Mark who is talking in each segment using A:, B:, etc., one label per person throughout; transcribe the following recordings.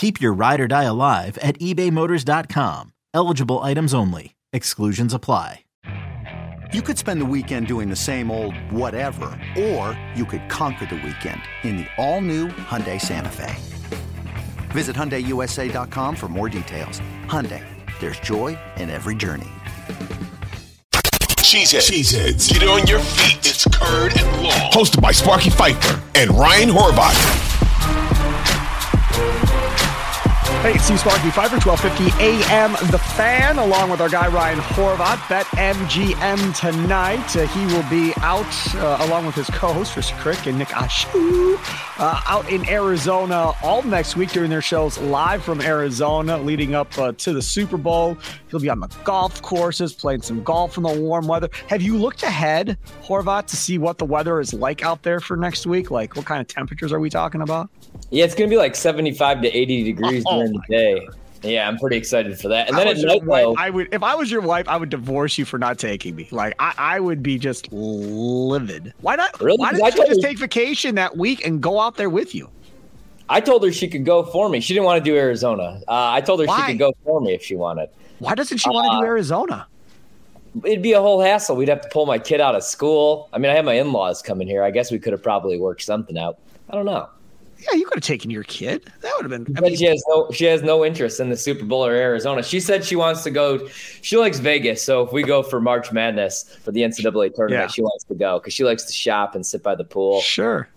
A: Keep your ride or die alive at ebaymotors.com. Eligible items only. Exclusions apply.
B: You could spend the weekend doing the same old whatever, or you could conquer the weekend in the all-new Hyundai Santa Fe. Visit HyundaiUSA.com for more details. Hyundai, there's joy in every journey.
C: Cheeseheads. Cheeseheads. Get on your feet. It's Curd and Long. Hosted by Sparky Fifer and Ryan Horvat.
D: Hey, it's Steve Sparky, Fifer, 1250 AM The Fan, along with our guy Ryan Horvat, Bet MGM tonight. Uh, he will be out uh, along with his co-host, Chris Crick and Nick Ashu, uh, out in Arizona all next week doing their shows live from Arizona leading up uh, to the Super Bowl. He'll be on the golf courses, playing some golf in the warm weather. Have you looked ahead, Horvat, to see what the weather is like out there for next week? Like, what kind of temperatures are we talking about?
E: Yeah, it's going to be like 75 to 80 degrees oh, during the day. God. Yeah, I'm pretty excited for that. And then at night,
D: wife, I would, if I was your wife, I would divorce you for not taking me. Like, I, I would be just livid. Why not? Really? Why didn't you just take vacation that week and go out there with you?
E: I told her she could go for me. She didn't want to do Arizona. Uh, I told her Why? she could go for me if she wanted.
D: Why doesn't she want to do uh, Arizona?
E: It'd be a whole hassle. We'd have to pull my kid out of school. I mean, I have my in-laws coming here. I guess we could have probably worked something out. I don't know.
D: Yeah, you could have taken your kid. That would have been.
E: I mean, she has no. She has no interest in the Super Bowl or Arizona. She said she wants to go. She likes Vegas, so if we go for March Madness for the NCAA tournament, yeah. she wants to go because she likes to shop and sit by the pool.
D: Sure.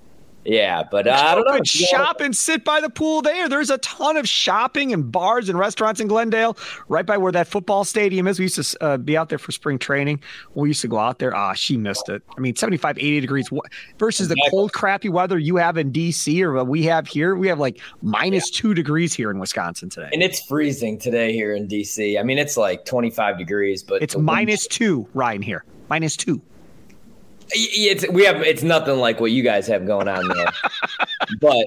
E: Yeah, but uh, I don't know.
D: Shop and sit by the pool there. There's a ton of shopping and bars and restaurants in Glendale, right by where that football stadium is. We used to uh, be out there for spring training. We used to go out there. Ah, she missed it. I mean, 75, 80 degrees versus the cold, crappy weather you have in D.C. or what we have here. We have like minus yeah. two degrees here in Wisconsin today.
E: And it's freezing today here in D.C. I mean, it's like 25 degrees, but
D: it's minus two, Ryan, here. Minus two.
E: It's we have it's nothing like what you guys have going on there. but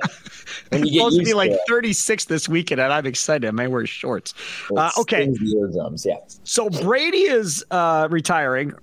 D: when you get supposed to be like 36 this weekend, and I'm excited. I may wear shorts. Uh, okay.
E: Eardrums, yeah.
D: So Brady is uh, retiring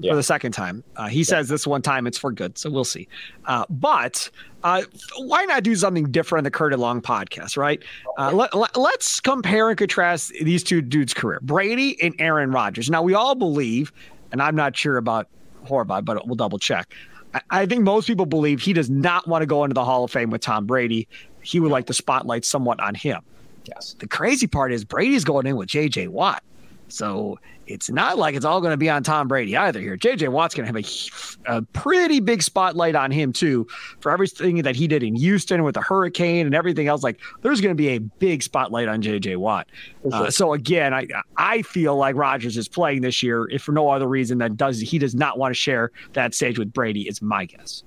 D: yeah. for the second time. Uh, he yeah. says this one time it's for good, so we'll see. Uh, but uh, why not do something different the and Long podcast, right? Uh, let, let, let's compare and contrast these two dudes' career, Brady and Aaron Rodgers. Now we all believe, and I'm not sure about Horvat, but we'll double check. I, I think most people believe he does not want to go into the Hall of Fame with Tom Brady. He would like the spotlight somewhat on him.
E: Yes.
D: The crazy part is Brady's going in with J.J. Watt. So it's not like it's all going to be on Tom Brady either here. JJ Watt's going to have a, a, pretty big spotlight on him too for everything that he did in Houston with the hurricane and everything else. Like there's going to be a big spotlight on JJ Watt. Uh, so again, I I feel like Rodgers is playing this year if for no other reason than does he does not want to share that stage with Brady. Is my guess.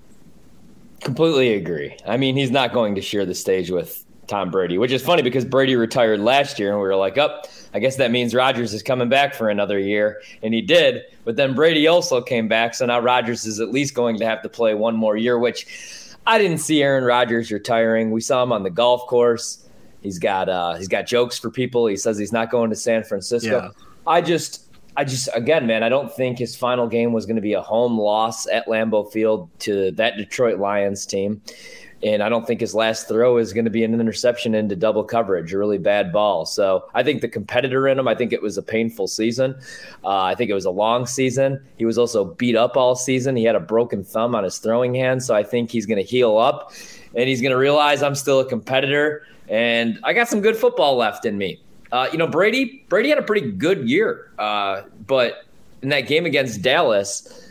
E: Completely agree. I mean, he's not going to share the stage with Tom Brady, which is funny because Brady retired last year and we were like, up. Oh, I guess that means Rodgers is coming back for another year. And he did. But then Brady also came back. So now Rodgers is at least going to have to play one more year, which I didn't see Aaron Rodgers retiring. We saw him on the golf course. He's got uh, he's got jokes for people. He says he's not going to San Francisco. Yeah. I just I just again, man, I don't think his final game was going to be a home loss at Lambeau Field to that Detroit Lions team. And I don't think his last throw is going to be an interception into double coverage, a really bad ball. So I think the competitor in him, I think it was a painful season. Uh, I think it was a long season. He was also beat up all season. He had a broken thumb on his throwing hand. So I think he's going to heal up and he's going to realize I'm still a competitor and I got some good football left in me. Uh, you know, Brady, Brady had a pretty good year. Uh, but in that game against Dallas,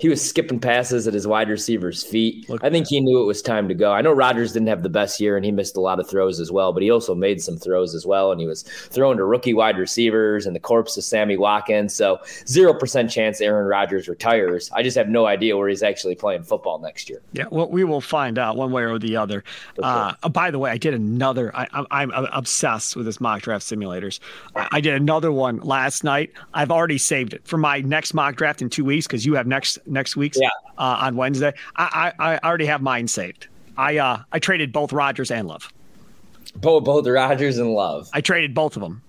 E: he was skipping passes at his wide receiver's feet. Look I think he knew it was time to go. I know Rodgers didn't have the best year and he missed a lot of throws as well, but he also made some throws as well. And he was throwing to rookie wide receivers and the corpse of Sammy Watkins. So 0% chance Aaron Rodgers retires. I just have no idea where he's actually playing football next year.
D: Yeah, well, we will find out one way or the other. Uh, by the way, I did another, I, am obsessed with this mock draft simulators. I, I did another one last night. I've already saved it for my next mock draft in two weeks because you have next next week's
E: yeah.
D: uh, on Wednesday. I, I, I already have mine saved. I uh I traded both Rodgers and Love.
E: Both both Rodgers and Love.
D: I traded both of them.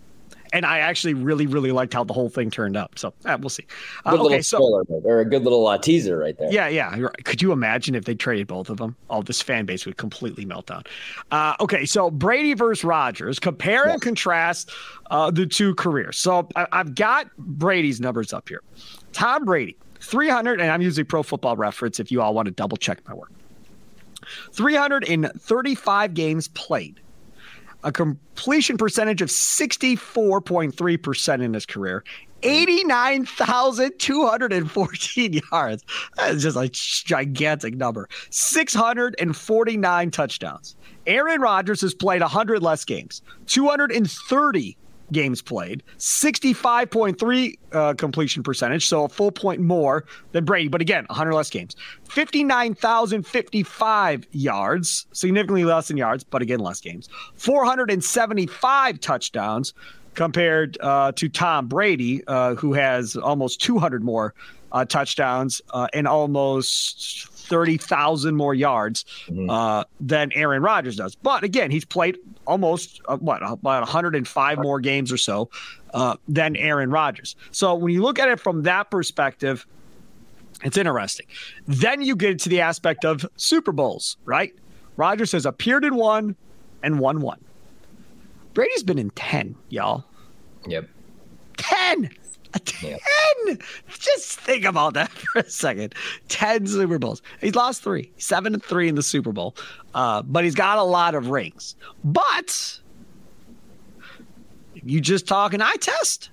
D: And I actually really, really liked how the whole thing turned out. So uh, we'll see.
E: Uh, okay, so or a good little uh, teaser right there.
D: Yeah, yeah. Could you imagine if they traded both of them? Oh, this fan base would completely melt down. Uh, okay, so Brady versus Rodgers. Compare and contrast uh, the two careers. So I- I've got Brady's numbers up here. Tom Brady, 300, and I'm using Pro Football Reference if you all want to double check my work. 335 games played, a completion percentage of 64.3% in his career, 89,214 yards. That's just a gigantic number. 649 touchdowns. Aaron Rodgers has played 100 less games, 230 games played, 65.3 uh, completion percentage, so a full point more than Brady, but again, 100 less games. 59,055 yards, significantly less in yards, but again, less games. 475 touchdowns compared uh, to Tom Brady, uh, who has almost 200 more uh, touchdowns uh, and almost 30,000 more yards mm-hmm. uh, than Aaron Rodgers does. But again, he's played almost, uh, what, about 105 more games or so uh, than Aaron Rodgers. So when you look at it from that perspective, it's interesting. Then you get to the aspect of Super Bowls, right? Rodgers has appeared in one and won one. Brady's been in 10, y'all.
E: Yep.
D: 10. A 10. Just think about that for a second. 10 Super Bowls. He's lost three, seven and three in the Super Bowl. Uh, but he's got a lot of rings. But you just talk an eye test.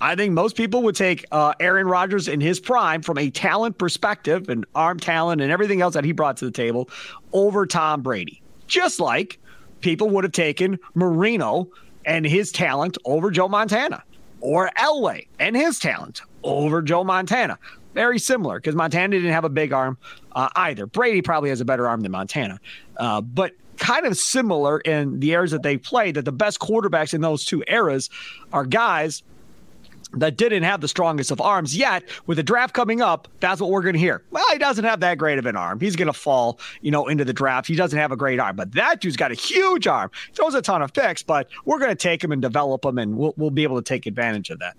D: I think most people would take uh, Aaron Rodgers in his prime from a talent perspective and arm talent and everything else that he brought to the table over Tom Brady. Just like people would have taken Marino and his talent over Joe Montana or Elway and his talent over Joe Montana. Very similar because Montana didn't have a big arm uh, either. Brady probably has a better arm than Montana, uh, but kind of similar in the eras that they played. That the best quarterbacks in those two eras are guys that didn't have the strongest of arms yet. With the draft coming up, that's what we're going to hear. Well, he doesn't have that great of an arm. He's going to fall, you know, into the draft. He doesn't have a great arm, but that dude's got a huge arm. Throws a ton of picks, but we're going to take him and develop him, and we'll, we'll be able to take advantage of that.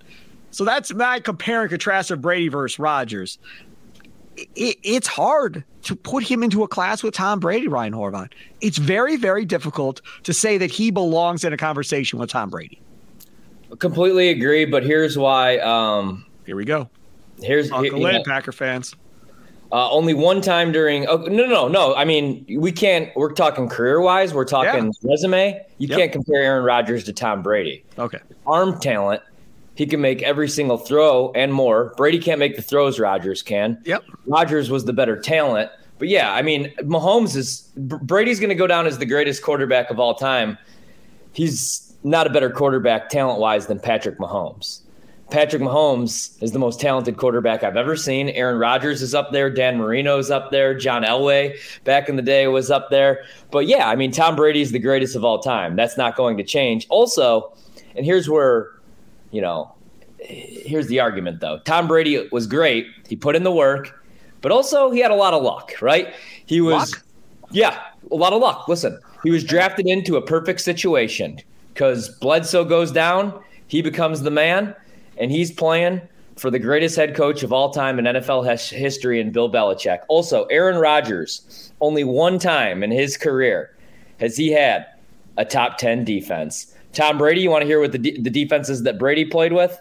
D: So that's my compare and contrast of Brady versus Rodgers. It, it's hard to put him into a class with Tom Brady, Ryan Horvat. It's very, very difficult to say that he belongs in a conversation with Tom Brady.
E: Completely agree, but here's why. Um,
D: Here we go.
E: Here's
D: Uncle here, Packer fans.
E: Uh, only one time during. Oh, no, no, no. I mean, we can't. We're talking career wise. We're talking yeah. resume. You yep. can't compare Aaron Rodgers to Tom Brady.
D: Okay.
E: Arm talent. He can make every single throw and more. Brady can't make the throws Rodgers can.
D: Yep.
E: Rodgers was the better talent. But yeah, I mean, Mahomes is Brady's going to go down as the greatest quarterback of all time. He's not a better quarterback talent wise than Patrick Mahomes. Patrick Mahomes is the most talented quarterback I've ever seen. Aaron Rodgers is up there. Dan Marino's up there. John Elway back in the day was up there. But yeah, I mean, Tom Brady is the greatest of all time. That's not going to change. Also, and here's where, you know, here's the argument though. Tom Brady was great. He put in the work, but also he had a lot of luck, right? He was, luck? yeah, a lot of luck. Listen, he was drafted into a perfect situation because Bledsoe goes down, he becomes the man, and he's playing for the greatest head coach of all time in NFL history in Bill Belichick. Also, Aaron Rodgers, only one time in his career has he had a top 10 defense. Tom Brady, you want to hear what the, de- the defenses that Brady played with?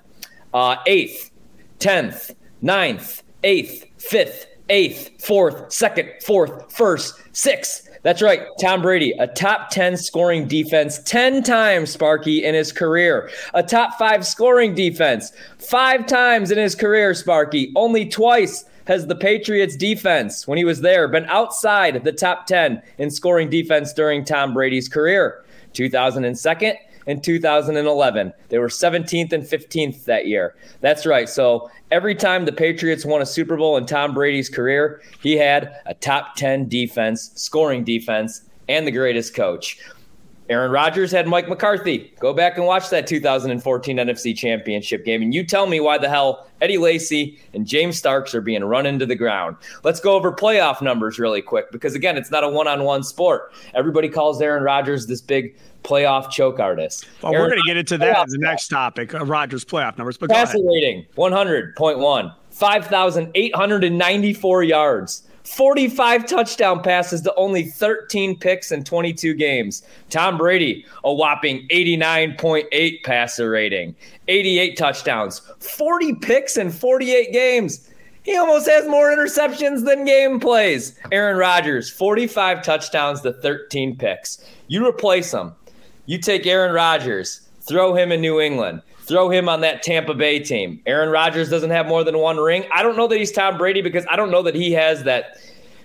E: Uh, eighth, 10th, ninth, eighth, fifth, eighth, fourth, second, fourth, first, sixth, that's right. Tom Brady, a top 10 scoring defense 10 times, Sparky, in his career. A top five scoring defense five times in his career, Sparky. Only twice has the Patriots defense, when he was there, been outside the top 10 in scoring defense during Tom Brady's career? 2002 and 2011. They were 17th and 15th that year. That's right. So every time the Patriots won a Super Bowl in Tom Brady's career, he had a top 10 defense, scoring defense, and the greatest coach. Aaron Rodgers had Mike McCarthy. Go back and watch that 2014 NFC Championship game, and you tell me why the hell Eddie Lacy and James Starks are being run into the ground. Let's go over playoff numbers really quick because, again, it's not a one on one sport. Everybody calls Aaron Rodgers this big playoff choke artist.
D: Well,
E: Aaron
D: we're going to get into that as the next topic, uh, Rodgers playoff numbers. But
E: passer rating 100.1, 5,894 yards. 45 touchdown passes to only 13 picks in 22 games. Tom Brady, a whopping 89.8 passer rating, 88 touchdowns, 40 picks in 48 games. He almost has more interceptions than game plays. Aaron Rodgers, 45 touchdowns to 13 picks. You replace him. You take Aaron Rodgers, throw him in New England. Throw him on that Tampa Bay team. Aaron Rodgers doesn't have more than one ring. I don't know that he's Tom Brady because I don't know that he has that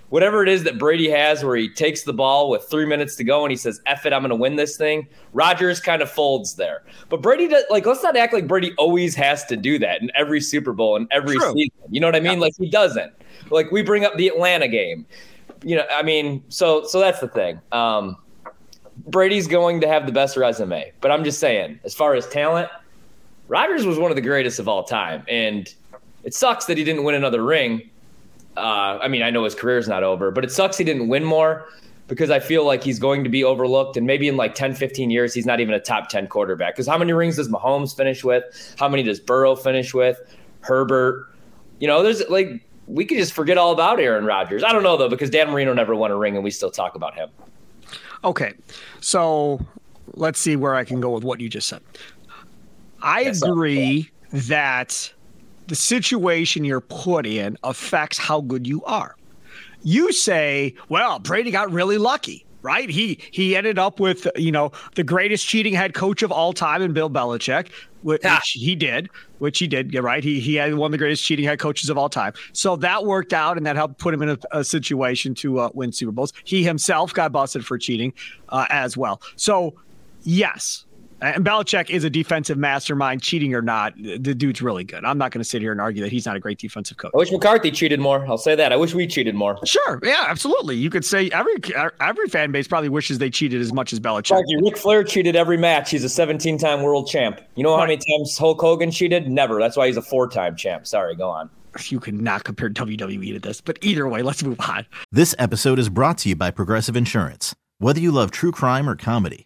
E: whatever it is that Brady has where he takes the ball with three minutes to go and he says, F it, I'm going to win this thing. Rodgers kind of folds there. But Brady, does, like, let's not act like Brady always has to do that in every Super Bowl and every True. season. You know what I mean? Yeah. Like, he doesn't. Like, we bring up the Atlanta game. You know, I mean, so so that's the thing. Um, Brady's going to have the best resume, but I'm just saying, as far as talent, Rodgers was one of the greatest of all time, and it sucks that he didn't win another ring. Uh, I mean, I know his career's not over, but it sucks he didn't win more because I feel like he's going to be overlooked. And maybe in like 10, 15 years, he's not even a top 10 quarterback. Because how many rings does Mahomes finish with? How many does Burrow finish with? Herbert? You know, there's like, we could just forget all about Aaron Rodgers. I don't know, though, because Dan Marino never won a ring and we still talk about him.
D: Okay. So let's see where I can go with what you just said. I agree that the situation you're put in affects how good you are. You say, well, Brady got really lucky, right? He he ended up with, you know, the greatest cheating head coach of all time in Bill Belichick, which he did, which he did, right? He he had one of the greatest cheating head coaches of all time. So that worked out and that helped put him in a, a situation to uh, win Super Bowls. He himself got busted for cheating uh, as well. So, yes, and Belichick is a defensive mastermind, cheating or not. The dude's really good. I'm not going to sit here and argue that he's not a great defensive coach.
E: I wish McCarthy cheated more. I'll say that. I wish we cheated more.
D: Sure. Yeah, absolutely. You could say every every fan base probably wishes they cheated as much as Belichick.
E: you. Ric Flair cheated every match. He's a 17 time world champ. You know how right. many times Hulk Hogan cheated? Never. That's why he's a four time champ. Sorry, go on.
D: You cannot compare WWE to this. But either way, let's move on.
A: This episode is brought to you by Progressive Insurance. Whether you love true crime or comedy,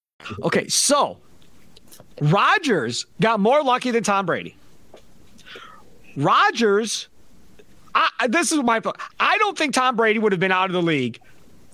D: Okay, so Rodgers got more lucky than Tom Brady. Rodgers, I, this is my point. I don't think Tom Brady would have been out of the league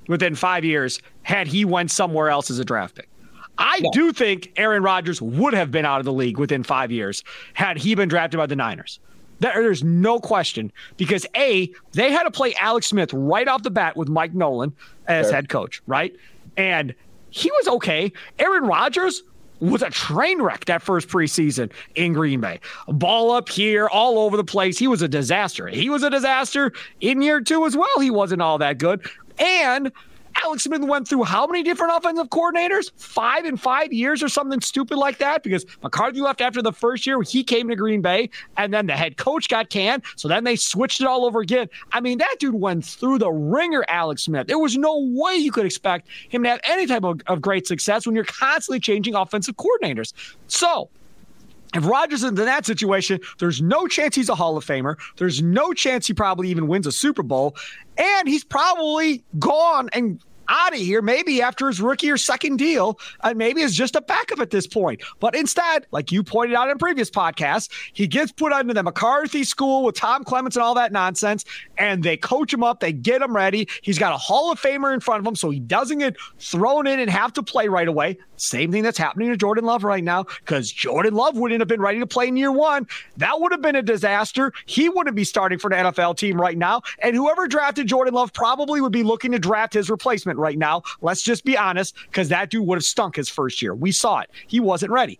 D: within five years had he went somewhere else as a draft pick. I do think Aaron Rodgers would have been out of the league within five years had he been drafted by the Niners. There's no question because A, they had to play Alex Smith right off the bat with Mike Nolan as sure. head coach, right? And he was okay. Aaron Rodgers was a train wreck that first preseason in Green Bay. Ball up here, all over the place. He was a disaster. He was a disaster in year two as well. He wasn't all that good. And Alex Smith went through how many different offensive coordinators? Five in five years or something stupid like that because McCarthy left after the first year. He came to Green Bay and then the head coach got canned. So then they switched it all over again. I mean, that dude went through the ringer, Alex Smith. There was no way you could expect him to have any type of, of great success when you're constantly changing offensive coordinators. So if Rodgers is in that situation, there's no chance he's a Hall of Famer. There's no chance he probably even wins a Super Bowl. And he's probably gone and out of here, maybe after his rookie or second deal, and maybe is just a backup at this point. But instead, like you pointed out in previous podcasts, he gets put under the McCarthy school with Tom Clements and all that nonsense, and they coach him up, they get him ready. He's got a Hall of Famer in front of him, so he doesn't get thrown in and have to play right away. Same thing that's happening to Jordan Love right now, because Jordan Love wouldn't have been ready to play in year one. That would have been a disaster. He wouldn't be starting for an NFL team right now. And whoever drafted Jordan Love probably would be looking to draft his replacement right now. Let's just be honest, because that dude would have stunk his first year. We saw it. He wasn't ready.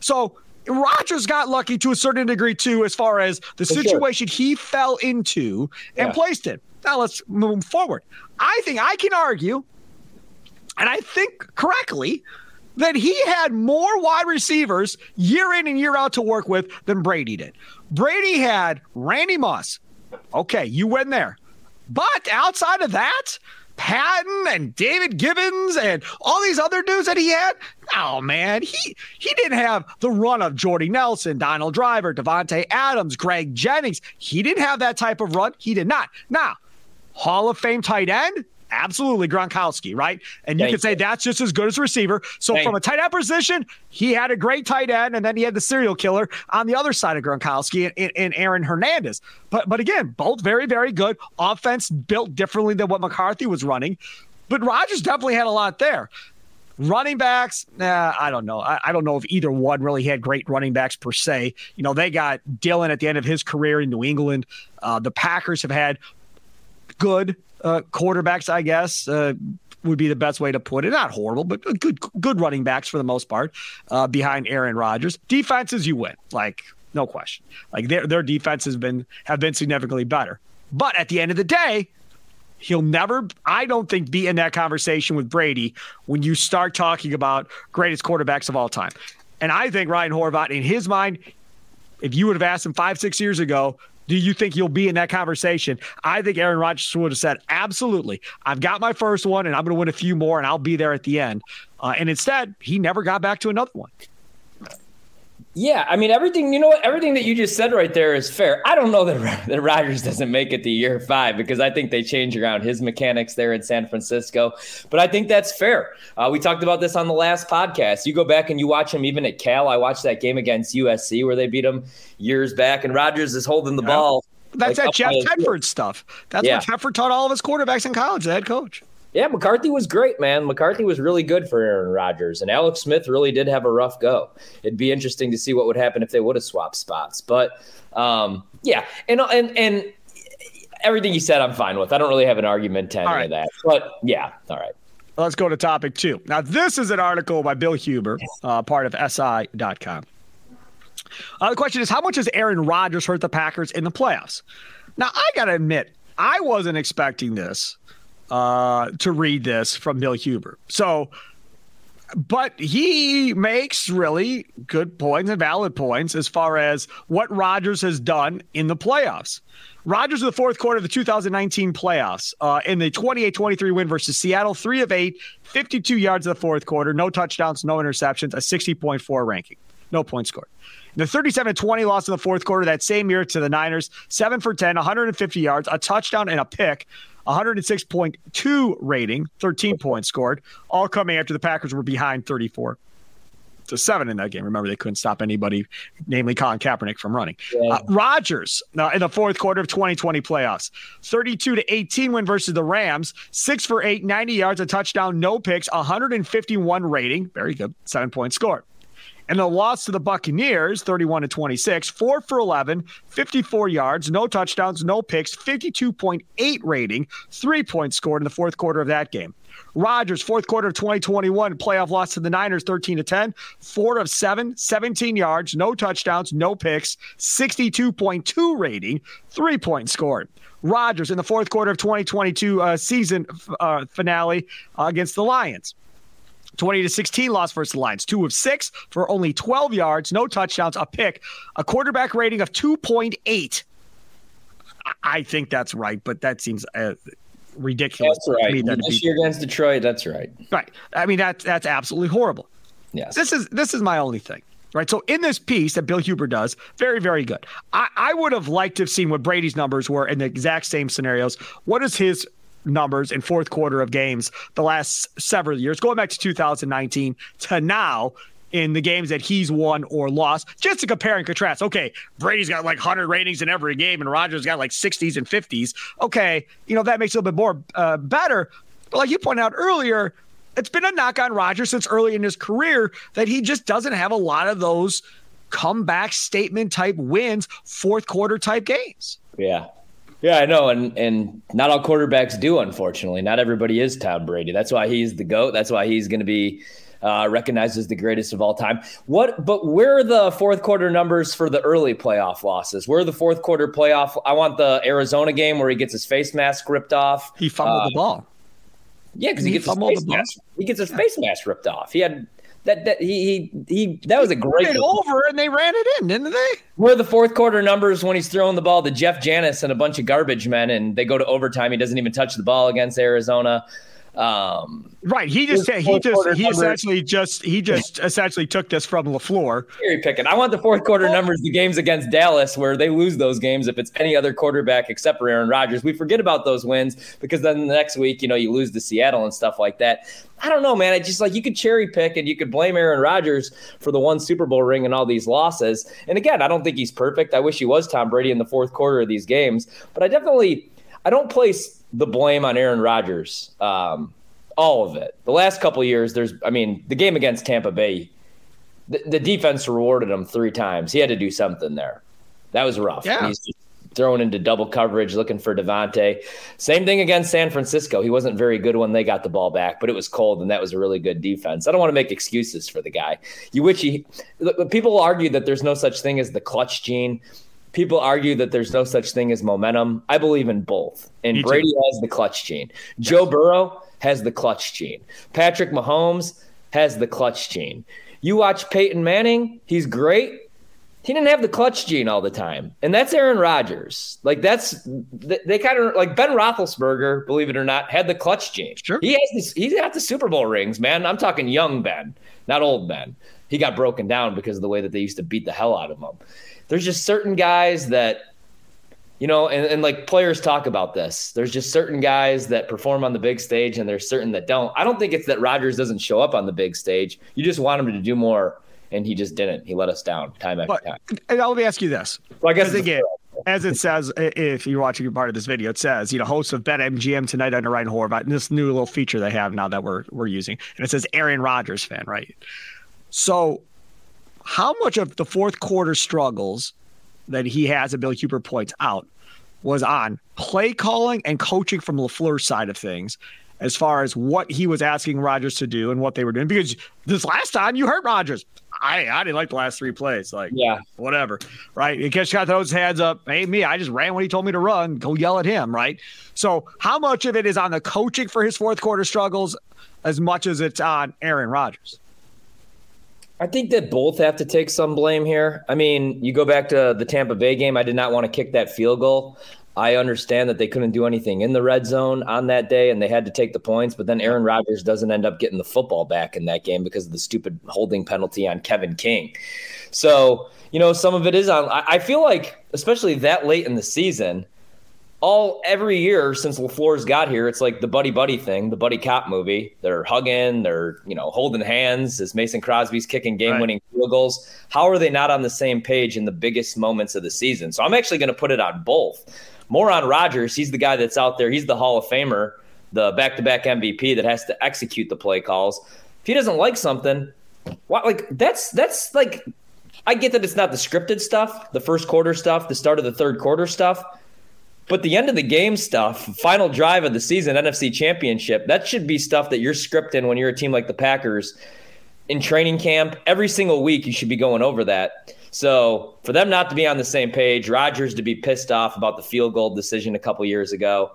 D: So Rodgers got lucky to a certain degree too, as far as the For situation sure. he fell into and yeah. placed in. Now let's move forward. I think I can argue, and I think correctly, that he had more wide receivers year in and year out to work with than Brady did. Brady had Randy Moss. Okay, you win there. But outside of that, Patten and David Givens and all these other dudes that he had. Oh man, he he didn't have the run of Jordy Nelson, Donald Driver, Davante Adams, Greg Jennings. He didn't have that type of run. He did not. Now, Hall of Fame tight end, Absolutely, Gronkowski, right? And you Thank could say that's just as good as a receiver. So Thank from a tight end position, he had a great tight end, and then he had the serial killer on the other side of Gronkowski and, and Aaron Hernandez. But but again, both very very good. Offense built differently than what McCarthy was running, but Rodgers definitely had a lot there. Running backs, nah, I don't know. I, I, don't know if either one really had great running backs per se. You know, they got Dillon at the end of his career in New England. Uh, the Packers have had good uh, quarterbacks, I guess. Uh, would be the best way to put it. Not horrible, but good good running backs for the most part uh, behind Aaron Rodgers. Defenses, you win, like no question. Like their their defense has been have been significantly better. But at the end of the day, he'll never, I don't think, be in that conversation with Brady when you start talking about greatest quarterbacks of all time. And I think Ryan Horvat, in his mind, if you would have asked him five, six years ago, do you think you'll be in that conversation? I think Aaron Rodgers would have said, absolutely. I've got my first one and I'm going to win a few more and I'll be there at the end. Uh, and instead, he never got back to another one.
E: Yeah, I mean everything. You know what? Everything that you just said right there is fair. I don't know that that Rodgers doesn't make it to year five because I think they change around his mechanics there in San Francisco. But I think that's fair. Uh, we talked about this on the last podcast. You go back and you watch him even at Cal. I watched that game against USC where they beat him years back, and Rodgers is holding the ball.
D: That's like that Jeff Tedford stuff. That's yeah. what Tedford taught all of his quarterbacks in college. The head coach.
E: Yeah, McCarthy was great, man. McCarthy was really good for Aaron Rodgers, and Alex Smith really did have a rough go. It'd be interesting to see what would happen if they would have swapped spots. But um, yeah, and and and everything you said, I'm fine with. I don't really have an argument to any right. of that. But yeah, all right.
D: Let's go to topic two. Now, this is an article by Bill Huber, uh, part of SI.com. Uh, the question is, how much has Aaron Rodgers hurt the Packers in the playoffs? Now, I got to admit, I wasn't expecting this uh, to read this from Bill Huber. So, but he makes really good points and valid points as far as what Rodgers has done in the playoffs. Rodgers in the fourth quarter of the 2019 playoffs uh, in the 28 23 win versus Seattle, three of eight, 52 yards in the fourth quarter, no touchdowns, no interceptions, a 60.4 ranking, no points scored. The 37 20 loss in the fourth quarter that same year to the Niners, 7 for 10, 150 yards, a touchdown, and a pick. 106.2 rating, 13 points scored, all coming after the Packers were behind 34 to seven in that game. Remember, they couldn't stop anybody, namely Colin Kaepernick, from running. Yeah. Uh, Rodgers uh, in the fourth quarter of 2020 playoffs, 32 to 18 win versus the Rams, six for eight, 90 yards, a touchdown, no picks, 151 rating, very good, seven points scored. And a loss to the Buccaneers, 31 to 26, 4 for 11, 54 yards, no touchdowns, no picks, 52.8 rating, three points scored in the fourth quarter of that game. Rodgers, fourth quarter of 2021, playoff loss to the Niners, 13 to 10, four of seven, 17 yards, no touchdowns, no picks, 62.2 rating, three points scored. Rodgers in the fourth quarter of 2022 uh, season uh, finale uh, against the Lions. 20 to 16 loss versus the Lions. Two of six for only 12 yards, no touchdowns, a pick, a quarterback rating of 2.8. I think that's right, but that seems uh, ridiculous.
E: That's right.
D: To me that
E: this year against Detroit, that's right.
D: Right. I mean, that's that's absolutely horrible.
E: Yes.
D: This is this is my only thing. Right. So in this piece that Bill Huber does, very, very good. I, I would have liked to have seen what Brady's numbers were in the exact same scenarios. What is his numbers in fourth quarter of games the last several years, going back to 2019 to now in the games that he's won or lost, just to compare and contrast. Okay, Brady's got like 100 ratings in every game, and Rodgers got like 60s and 50s. Okay, you know that makes it a little bit more uh, better. But like you pointed out earlier, it's been a knock on Rodgers since early in his career that he just doesn't have a lot of those comeback statement type wins, fourth quarter type games.
E: Yeah. Yeah, I know, and and not all quarterbacks do. Unfortunately, not everybody is Tom Brady. That's why he's the goat. That's why he's going to be uh, recognized as the greatest of all time. What? But where are the fourth quarter numbers for the early playoff losses? Where are the fourth quarter playoff? I want the Arizona game where he gets his face mask ripped off.
D: He fumbled uh, the ball.
E: Yeah, because he, he, gets his face mask. He gets his face mask ripped off. He had that that he he he that was a great
D: over and they ran it in, didn't they?
E: Where the fourth quarter numbers when he's throwing the ball to Jeff Janis and a bunch of garbage men, and they go to overtime. He doesn't even touch the ball against Arizona. Um,
D: right. He just said he just he numbers. essentially just he just essentially took this from Lafleur.
E: Cherry picking. I want the fourth quarter numbers. The games against Dallas where they lose those games if it's any other quarterback except for Aaron Rodgers. We forget about those wins because then the next week you know you lose to Seattle and stuff like that. I don't know, man. It's just like you could cherry pick and you could blame Aaron Rodgers for the one Super Bowl ring and all these losses. And again, I don't think he's perfect. I wish he was Tom Brady in the fourth quarter of these games, but I definitely I don't place the blame on Aaron Rodgers. Um, all of it. The last couple years, there's, I mean, the game against Tampa Bay, the, the, defense rewarded him three times. He had to do something there. That was rough.
D: Yeah.
E: He's thrown into double coverage, looking for Davante. Same thing against San Francisco. He wasn't very good when they got the ball back, but it was cold, and that was a really good defense. I don't want to make excuses for the guy. You wish he. People argue that there's no such thing as the clutch gene. People argue that there's no such thing as momentum. I believe in both. And Brady has the clutch gene. Yes. Joe Burrow has the clutch gene. Patrick Mahomes has the clutch gene. You watch Peyton Manning, he's great. He didn't have the clutch gene all the time. And that's Aaron Rodgers. Like that's they kind of like Ben Roethlisberger, believe it or not, had the clutch gene.
D: Sure.
E: He has this, he's got the Super Bowl rings, man. I'm talking young Ben, not old Ben. He got broken down because of the way that they used to beat the hell out of him. There's just certain guys that you know, and, and like players talk about this. There's just certain guys that perform on the big stage and there's certain that don't. I don't think it's that Rodgers doesn't show up on the big stage. You just want him to do more, and he just didn't. He let us down time after but, time.
D: And let me ask you this.
E: Well, I guess
D: again, as it says, if you're watching a part of this video, it says, you know, host of Bet MGM tonight under Ryan Horvat, and this new little feature they have now that we're we're using, and it says Aaron Rodgers fan, right? So, how much of the fourth quarter struggles that he has, and Bill Huber points out, was on play calling and coaching from LaFleur's side of things as far as what he was asking Rodgers to do and what they were doing. Because this last time you hurt Rodgers. I, I didn't like the last three plays. Like,
E: yeah,
D: whatever. Right. He just got those hands up. Hey, me, I just ran when he told me to run. Go yell at him. Right. So, how much of it is on the coaching for his fourth quarter struggles as much as it's on Aaron Rodgers?
E: I think that both have to take some blame here. I mean, you go back to the Tampa Bay game. I did not want to kick that field goal. I understand that they couldn't do anything in the red zone on that day and they had to take the points, but then Aaron Rodgers doesn't end up getting the football back in that game because of the stupid holding penalty on Kevin King. So, you know, some of it is on. I feel like, especially that late in the season, all every year since LaFleur's got here, it's like the buddy buddy thing, the buddy cop movie. They're hugging, they're you know holding hands as Mason Crosby's kicking game winning right. field goals. How are they not on the same page in the biggest moments of the season? So I'm actually going to put it on both. More on Rodgers. He's the guy that's out there. He's the Hall of Famer, the back to back MVP that has to execute the play calls. If he doesn't like something, What like that's that's like I get that it's not the scripted stuff, the first quarter stuff, the start of the third quarter stuff, but the end of the game stuff, final drive of the season, NFC championship, that should be stuff that you're scripting when you're a team like the Packers in training camp. Every single week you should be going over that. So for them not to be on the same page, Rodgers to be pissed off about the field goal decision a couple years ago,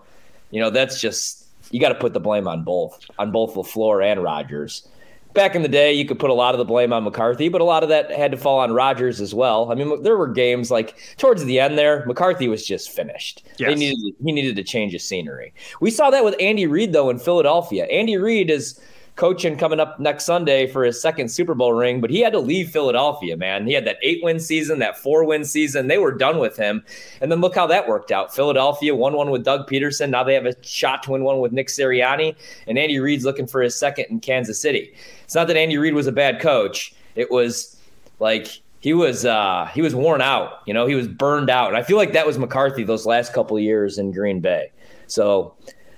E: you know, that's just you got to put the blame on both, on both LaFleur and Rodgers. Back in the day, you could put a lot of the blame on McCarthy, but a lot of that had to fall on Rodgers as well. I mean, there were games like towards the end there, McCarthy was just finished.
D: Yes.
E: Needed he needed to change his scenery. We saw that with Andy Reid though in Philadelphia. Andy Reid is coaching coming up next Sunday for his second Super Bowl ring, but he had to leave Philadelphia, man. He had that eight win season, that four win season. They were done with him. And then look how that worked out. Philadelphia won one with Doug Pederson. Now they have a shot to win one with Nick Sirianni. And Andy Reid's looking for his second in Kansas City. It's not that Andy Reid was a bad coach. It was like he was uh he was worn out, you know, he was burned out. And I feel like that was McCarthy those last couple years in Green Bay. So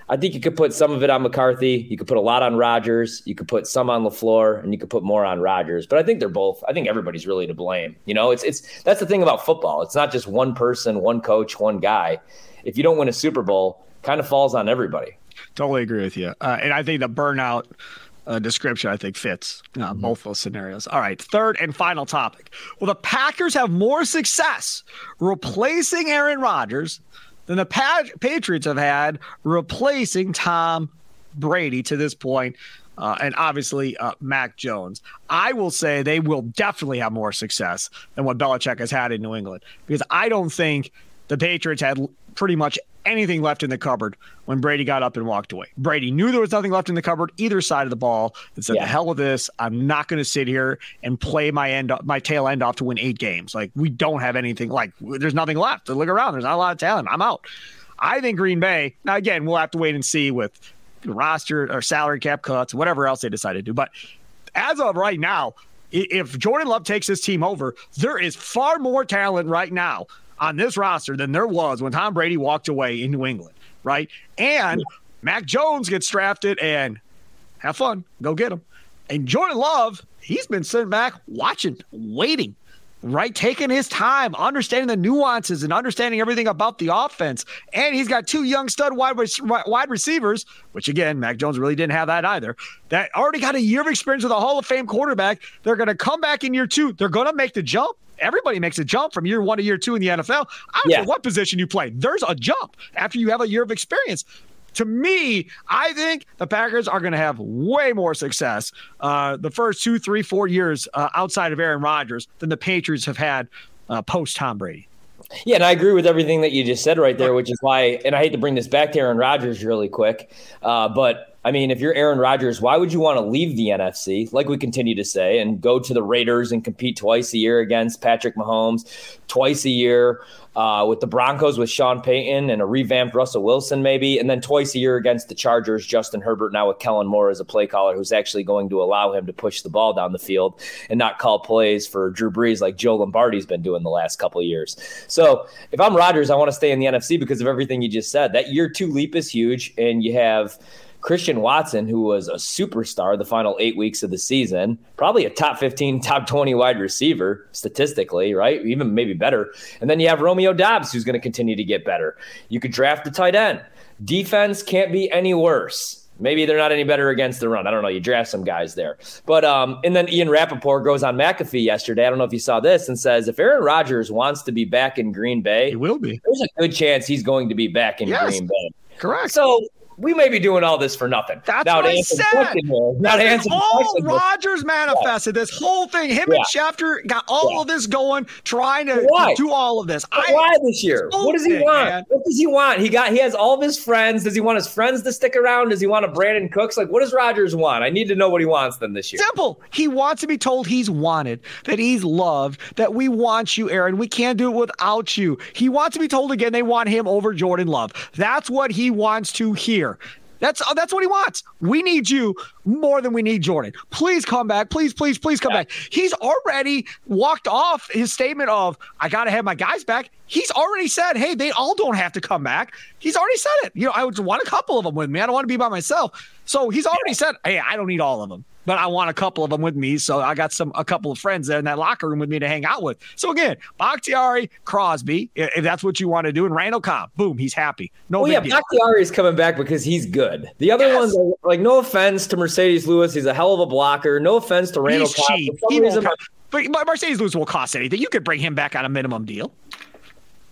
E: I think you could put some of it on McCarthy. You could put a lot on Rodgers. You could put some on LaFleur, and you could put more on Rodgers. But I think they're both. I think everybody's really to blame. You know, it's it's that's the thing about football. It's not just one person, one coach, one guy. If you don't win a Super Bowl, kind of falls on everybody.
D: Totally agree with you. Uh, and I think the burnout uh, description, I think, fits uh, mm-hmm. both those scenarios. All right, third and final topic. Will the Packers have more success replacing Aaron Rodgers than the Patriots have had replacing Tom Brady to this point, uh, and obviously uh, Mac Jones. I will say they will definitely have more success than what Belichick has had in New England because I don't think the Patriots had pretty much anything left in the cupboard when Brady got up and walked away. Brady knew there was nothing left in the cupboard either side of the ball and said, yeah. "The hell with this! I'm not going to sit here and play my end, my tail end off to win eight games. Like we don't have anything. Like there's nothing left to look around. There's not a lot of talent. I'm out." I think Green Bay. Now again, we'll have to wait and see with roster or salary cap cuts, whatever else they decide to do. But as of right now, if Jordan Love takes this team over, there is far more talent right now on this roster than there was when Tom Brady walked away in New England, right? And Mac Jones gets drafted and have fun, go get him. And Jordan Love, he's been sitting back watching, waiting, right? Taking his time, understanding the nuances and understanding everything about the offense. And he's got two young stud wide, wide receivers, which again, Mac Jones really didn't have that either, that already got a year of experience with a Hall of Fame quarterback. They're going to come back in year two. They're going to make the jump everybody makes a jump from year one to year two in the NFL. I don't yeah. care what position you play. There's a jump after you have a year of experience. To me, I think the Packers are going to have way more success uh, the first two, three, four years uh, outside of Aaron Rodgers than the Patriots have had uh, post Tom Brady.
E: Yeah, and I agree with everything that you just said right there, which is why, and I hate to bring this back to Aaron Rodgers really quick, uh, but I mean, if you're Aaron Rodgers, why would you want to leave the NFC, like we continue to say, and go to the Raiders and compete twice a year against Patrick Mahomes, twice a year uh, with the Broncos with Sean Payton and a revamped Russell Wilson, maybe, and then twice a year against the Chargers, Justin Herbert now with Kellen Moore as a play caller who's actually going to allow him to push the ball down the field and not call plays for Drew Brees like Joe Lombardi's been doing the last couple years. So if I'm Rodgers, I want to stay in the NFC because of everything you just said. That year two leap is huge, and you have – Christian Watson, who was a superstar the final eight weeks of the season, probably a top 15, top 20 wide receiver statistically, right? Even maybe better. And then you have Romeo Doubs, who's going to continue to get better. You could draft the tight end. Defense can't be any worse. Maybe they're not any better against the run. I don't know. You draft some guys there. But um, and then Ian Rapoport goes on McAfee yesterday. I don't know if you saw this and says if Aaron Rodgers wants to be back in Green Bay,
D: he will be.
E: There's a good chance he's going to be back in yes, Green Bay.
D: Correct.
E: So we may be doing all this for nothing.
D: That's now, what I said. Here,
E: not answer
D: all Rodgers manifested yeah. this whole thing. Him yeah. and Schefter got all yeah. of this going, trying to, to do all of this.
E: I, why this year? What does he want? Man. What does he want? He got he has all of his friends. Does he want his friends to stick around? Does he want a Brandin Cooks? Like, what does Rodgers want? I need to know what he wants then this year.
D: Simple. He wants to be told he's wanted, that he's loved, that we want you, Aaron. We can't do it without you. He wants to be told again they want him over Jordan Love. That's what he wants to hear. That's uh, that's what he wants. We need you more than we need Jordan. Please come back. Please, please, please come yeah. back. He's already walked off his statement of I got to have my guys back. He's already said, "Hey, they all don't have to come back." He's already said it. You know, I would want a couple of them with me. I don't want to be by myself. So he's already said, "Hey, I don't need all of them." But I want a couple of them with me. So I got some a couple of friends there in that locker room with me to hang out with. So again, Bakhtiari, Crosby, if that's what you want to do, and Randall Cobb, boom, he's happy. No,
E: well, yeah, Bakhtiari is coming back because he's good. The other yes. ones, are, like, no offense to Marcedes Lewis, he's a hell of a blocker. No offense to Randall he's Cobb. Cheap. He reason,
D: but Marcedes Lewis will cost anything. You could bring him back on a minimum deal.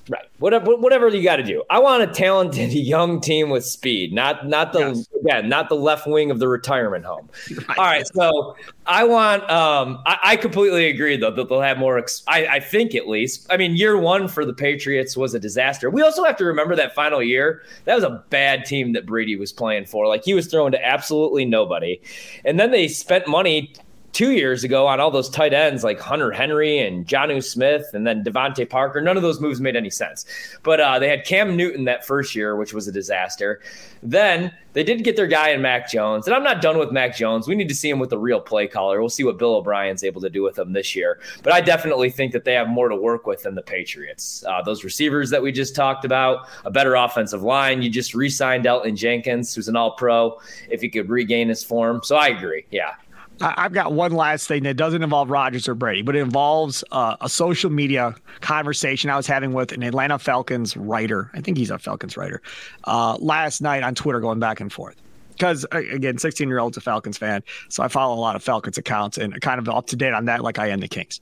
E: Right. Whatever, whatever you got to do. I want a talented young team with speed, not not the yes. again, not the left wing of the retirement home. Right. All right. So I want. Um, I, I, completely agree though that they'll have more. Ex- I, I think at least. I mean, year one for the Patriots was a disaster. We also have to remember that final year. That was a bad team that Brady was playing for. Like he was throwing to absolutely nobody, and then they spent money two years ago on all those tight ends like Hunter Henry and Jonnu Smith and then DeVante Parker. None of those moves made any sense. But uh, they had Cam Newton that first year, which was a disaster. Then they did get their guy in Mac Jones. And I'm not done with Mac Jones. We need to see him with the real play caller. We'll see what Bill O'Brien's able to do with him this year. But I definitely think that they have more to work with than the Patriots. Uh, those receivers that we just talked about, a better offensive line. You just re signed Elgton Jenkins, who's an all pro, if he could regain his form. So I agree. Yeah.
D: I've got one last thing that doesn't involve Rodgers or Brady, but it involves uh, a social media conversation I was having with an Atlanta Falcons writer. I think he's a Falcons writer uh, last night on Twitter, going back and forth. Because again, 16 year old's a Falcons fan, so I follow a lot of Falcons accounts and kind of up to date on that, like I am the Kings,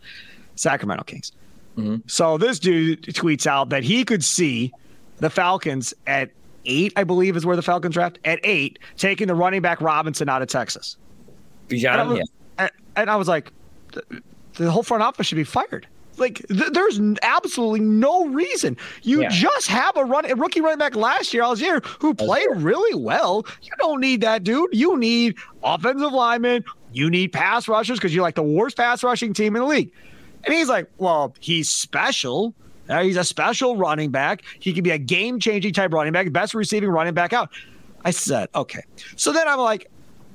D: Sacramento Kings. Mm-hmm. So this dude tweets out that he could see the Falcons at eight, I believe, is where the Falcons draft at eight, taking the running back Robinson out of Texas.
E: Bijan, and,
D: was, yeah. and I was like, the whole front office should be fired. Like, th- there's absolutely no reason. You yeah. just have a run a rookie running back last year, Allgeier, who played really well. You don't need that dude. You need offensive linemen. You need pass rushers because you're like the worst pass rushing team in the league. And he's like, well, he's special. Uh, he's a special running back. He can be a game changing type running back, best receiving running back out. I said, okay. So then I'm like,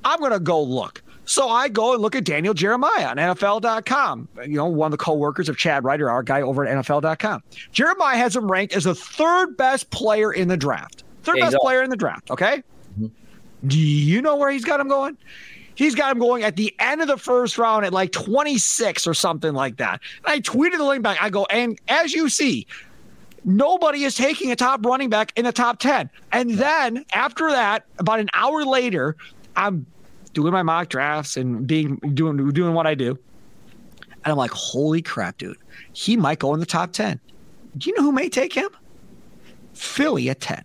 D: I'm going to go look. So I go and look at Daniel Jeremiah on NFL.com. You know, one of the co-workers of Chad Reuter, our guy over at NFL.com. Jeremiah has him ranked as the third best player in the draft. Third best player in the draft. Okay. Mm-hmm. Do you know where he's got him going? He's got him going at the end of the first round at like 26 or something like that. And I tweeted the link back. I go, and as you see, nobody is taking a top running back in the top 10. And then after that, about an hour later, I'm doing my mock drafts and being doing doing what I do. And I'm like, holy crap, dude. He might go in the top 10. Do you know who may take him? Philly at 10.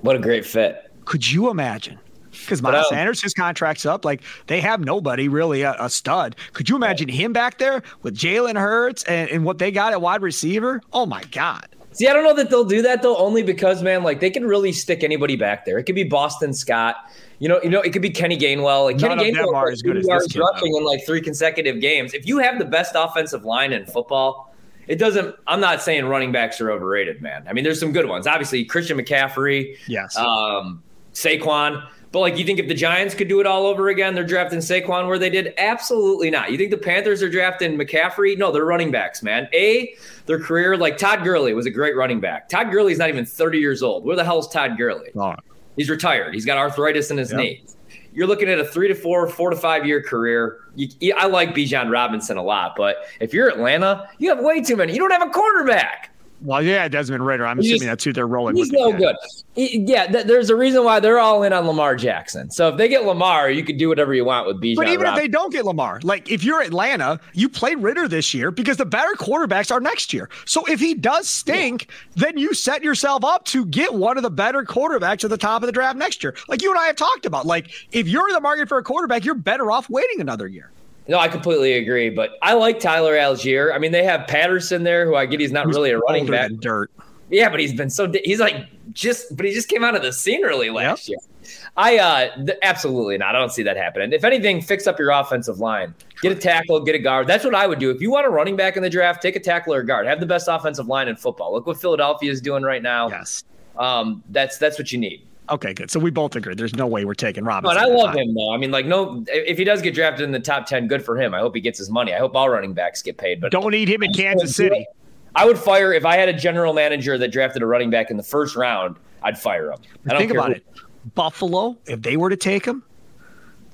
E: What a great fit.
D: Could you imagine? Because Miles um, Sanders, his contract's up. Like they have nobody really a, a stud. Could you imagine him back there with Jalen Hurts and, and what they got at wide receiver? Oh my God.
E: See, I don't know that they'll do that though, only because man, like they can really stick anybody back there. It could be Boston Scott. You know, you know, it could be Kenny Gainwell. Like
D: None
E: Kenny Gainwell
D: are as good as this
E: rushing in like three consecutive games. If you have the best offensive line in football, it doesn't. I'm not saying running backs are overrated, man. I mean, there's some good ones. Obviously, Christian McCaffrey.
D: Yes.
E: Um, Saquon. But like, you think if the Giants could do it all over again, they're drafting Saquon where they did? Absolutely not. You think the Panthers are drafting McCaffrey? No, they're running backs, man. A, their career, like Todd Gurley was a great running back. Todd Gurley's not even 30 years old. Where the hell is Todd Gurley? Oh. He's retired. He's got arthritis in his yep. knee. You're looking at a three to four, four to five year career. You, I like Bijan Robinson a lot, but if you're Atlanta, you have way too many. You don't have a quarterback.
D: Well, yeah, Desmond Ridder. I'm he's, assuming that's who they're rolling.
E: He's no good. Yeah, th- there's a reason why they're all in on Lamar Jackson. So if they get Lamar, you can do whatever you want with Bijan.
D: But even if they don't get Lamar, like if you're Atlanta, you play Ridder this year because the better quarterbacks are next year. So if he does stink, yeah. then you set yourself up to get one of the better quarterbacks at the top of the draft next year. Like you and I have talked about. Like if you're in the market for a quarterback, you're better off waiting another year.
E: No, I completely agree. But I like Tyler Allgeier. I mean, they have Patterson there, who I get he's not really a running back.
D: Dirt.
E: Yeah, but he's been so he's like just but he just came out of the scene early last yep. year. I uh th- absolutely not. I don't see that happening. If anything, fix up your offensive line. Get a tackle, get a guard. That's what I would do. If you want a running back in the draft, take a tackle or a guard. Have the best offensive line in football. Look what Philadelphia is doing right now.
D: Yes.
E: Um, that's that's what you need.
D: Okay, good. So we both agree. There's no way we're taking Robinson.
E: But I love him though. I mean, like, no, if he does get drafted in the top ten, good for him. I hope he gets his money. I hope all running backs get paid. But
D: don't need him in Kansas City.
E: I would fire if I had a general manager that drafted a running back in the first round. I'd fire him.
D: Think about who. it. Buffalo, if they were to take him,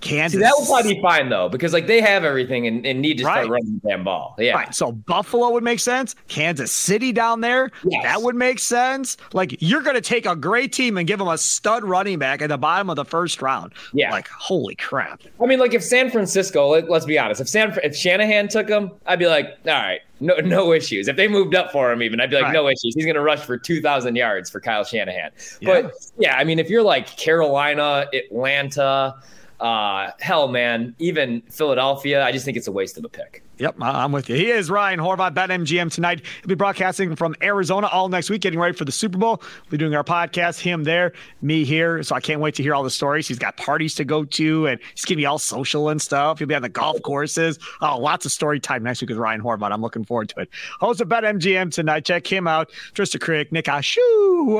D: Kansas.
E: See, that would probably be fine though, because like they have everything and, and need to start running the damn ball. Yeah.
D: Right. So Buffalo would make sense. Kansas City down there,
E: Yes.
D: that would make sense. Like you're going to take a great team and give them a stud running back at the bottom of the first round.
E: Yeah.
D: Like holy crap.
E: I mean, like if San Francisco, let, us be honest, if San if Shanahan took him, I'd be like, all right, no no issues. If they moved up for him, even I'd be like,
D: Right.
E: no issues. He's going to rush for two thousand yards for Kyle Shanahan.
D: Yeah.
E: But yeah, I mean, if you're like Carolina, Atlanta, uh, hell, man, even Philadelphia, I just think it's a waste of a pick.
D: Yep, I'm with you. He is Ryan Horvat, BetMGM tonight. He'll be broadcasting from Arizona all next week, getting ready for the Super Bowl. We'll be doing our podcast, him there, me here. So I can't wait to hear all the stories. He's got parties to go to, and he's to be all social and stuff. He'll be on the golf courses. Oh, lots of story time next week with Ryan Horvat. I'm looking forward to it. Host of BetMGM tonight. Check him out. Trista Crick, Nick Ashu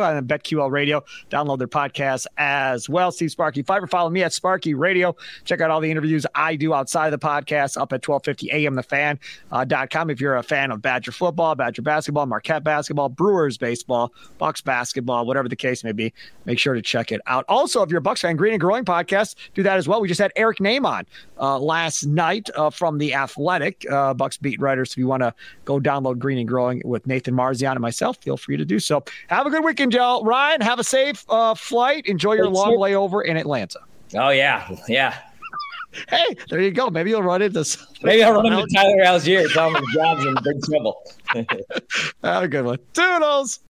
D: on BetQL Radio. Download their podcast as well. Steve Sparky Fifer. Follow me at Sparky Radio. Check out all the interviews I do outside of the podcast up at 1250 AM The Fan uh, dot com. If you're a fan of Badger football, Badger basketball, Marquette basketball, Brewers baseball, Bucks basketball, whatever the case may be, make sure to check it out. Also, if you're a Bucks fan, Green and Growing podcast, do that as well. We just had Eric Nehm on uh, last night uh, from the Athletic uh, Bucks beat writers. If you want to go download Green and Growing with Nathan Marzion and myself, feel free to do so. Have a good weekend, y'all. Ryan, have a safe uh, flight. Enjoy your
E: Thanks,
D: long
E: sir.
D: layover in Atlanta.
E: Oh yeah, yeah.
D: Hey, there you go. Maybe you'll run into. some-
E: Maybe I'll run into Tyler Allgeier, tell him his job's in big trouble.
D: Have a good one. Toodles.